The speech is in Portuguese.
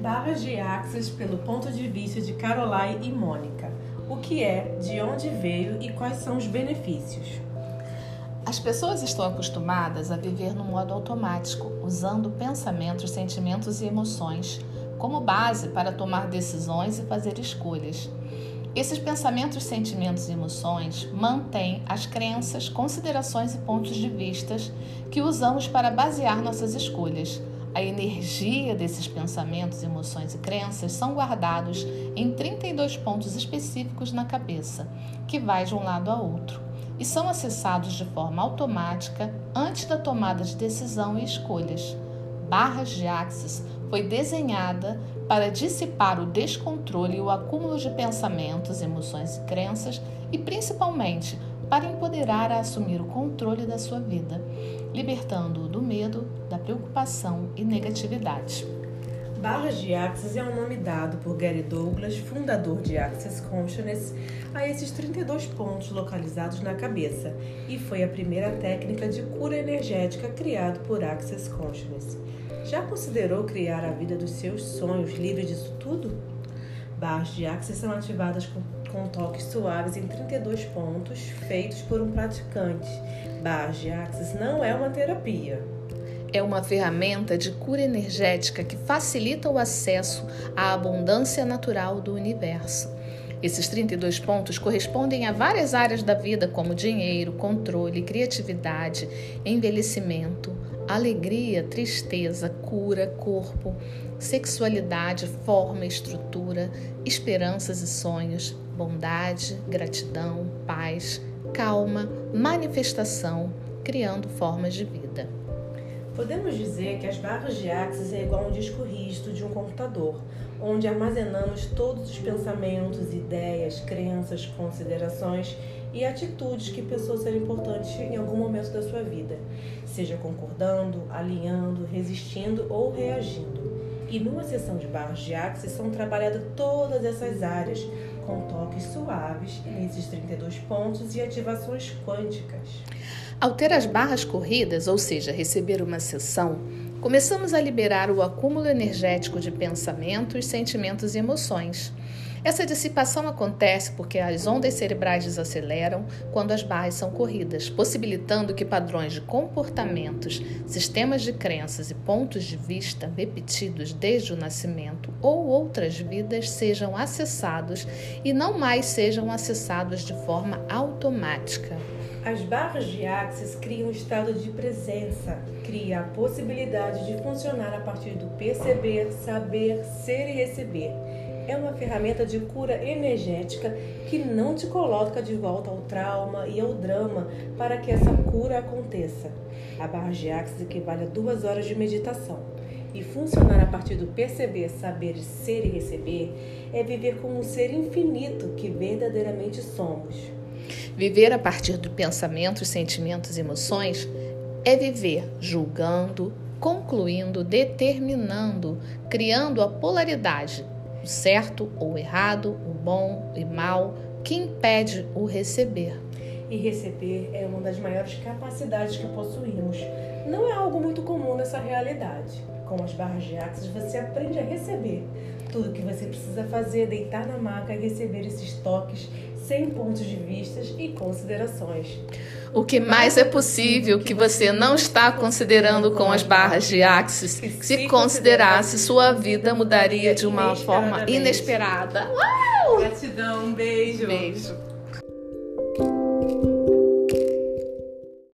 Barras de axis pelo ponto de vista de Caroline e Mônica. O que é, de onde veio e quais são os benefícios? As pessoas estão acostumadas a viver no modo automático, usando pensamentos, sentimentos e emoções como base para tomar decisões e fazer escolhas. Esses pensamentos, sentimentos e emoções mantêm as crenças, considerações e pontos de vistas que usamos para basear nossas escolhas. A energia desses pensamentos, emoções e crenças são guardados em 32 pontos específicos na cabeça, que vai de um lado a outro e são acessados de forma automática antes da tomada de decisão e escolhas. Barras de Axis foi desenhada para dissipar o descontrole e o acúmulo de pensamentos, emoções e crenças e principalmente para empoderar a assumir o controle da sua vida, libertando-o do medo, da preocupação e negatividade. Barras de Axis é um nome dado por Gary Douglas, fundador de Access Consciousness, a esses 32 pontos localizados na cabeça e foi a primeira técnica de cura energética criada por Access Consciousness. Já considerou criar a vida dos seus sonhos livre disso tudo? Barras de Axis são ativadas com, com toques suaves em 32 pontos feitos por um praticante. Barras de Axis não é uma terapia é uma ferramenta de cura energética que facilita o acesso à abundância natural do universo. Esses 32 pontos correspondem a várias áreas da vida, como dinheiro, controle, criatividade, envelhecimento, alegria, tristeza, cura, corpo, sexualidade, forma, estrutura, esperanças e sonhos, bondade, gratidão, paz, calma, manifestação, criando formas de vida. Podemos dizer que as barras de Axis é igual a um disco rígido de um computador, onde armazenamos todos os pensamentos, ideias, crenças, considerações e atitudes que pensou ser importantes em algum momento da sua vida, seja concordando, alinhando, resistindo ou reagindo. E numa sessão de barras de Axis são trabalhadas todas essas áreas, com toques suaves nesses 32 pontos e ativações quânticas. Ao ter as barras corridas, ou seja, receber uma sessão, começamos a liberar o acúmulo energético de pensamentos, sentimentos e emoções. Essa dissipação acontece porque as ondas cerebrais desaceleram quando as barras são corridas, possibilitando que padrões de comportamentos, sistemas de crenças e pontos de vista repetidos desde o nascimento ou outras vidas sejam acessados e não mais sejam acessados de forma automática. As barras de Axis criam um estado de presença, cria a possibilidade de funcionar a partir do perceber, saber, ser e receber. É uma ferramenta de cura energética que não te coloca de volta ao trauma e ao drama para que essa cura aconteça. A barra de Axis equivale a duas horas de meditação. E funcionar a partir do perceber, saber, ser e receber é viver como um ser infinito que verdadeiramente somos. Viver a partir do pensamento, sentimentos e emoções é viver julgando, concluindo, determinando, criando a polaridade, o certo ou errado, o bom e mal, que impede o receber. E receber é uma das maiores capacidades que possuímos. Não é algo muito comum nessa realidade. Com as barras de axis, você aprende a receber. Tudo que você precisa fazer é deitar na maca e receber esses toques sem pontos de vista e considerações. O que mais é possível que você não está considerando com as barras de Axis, se considerasse, sua vida mudaria de uma forma inesperada. Uau! Gratidão, um beijo. Beijo.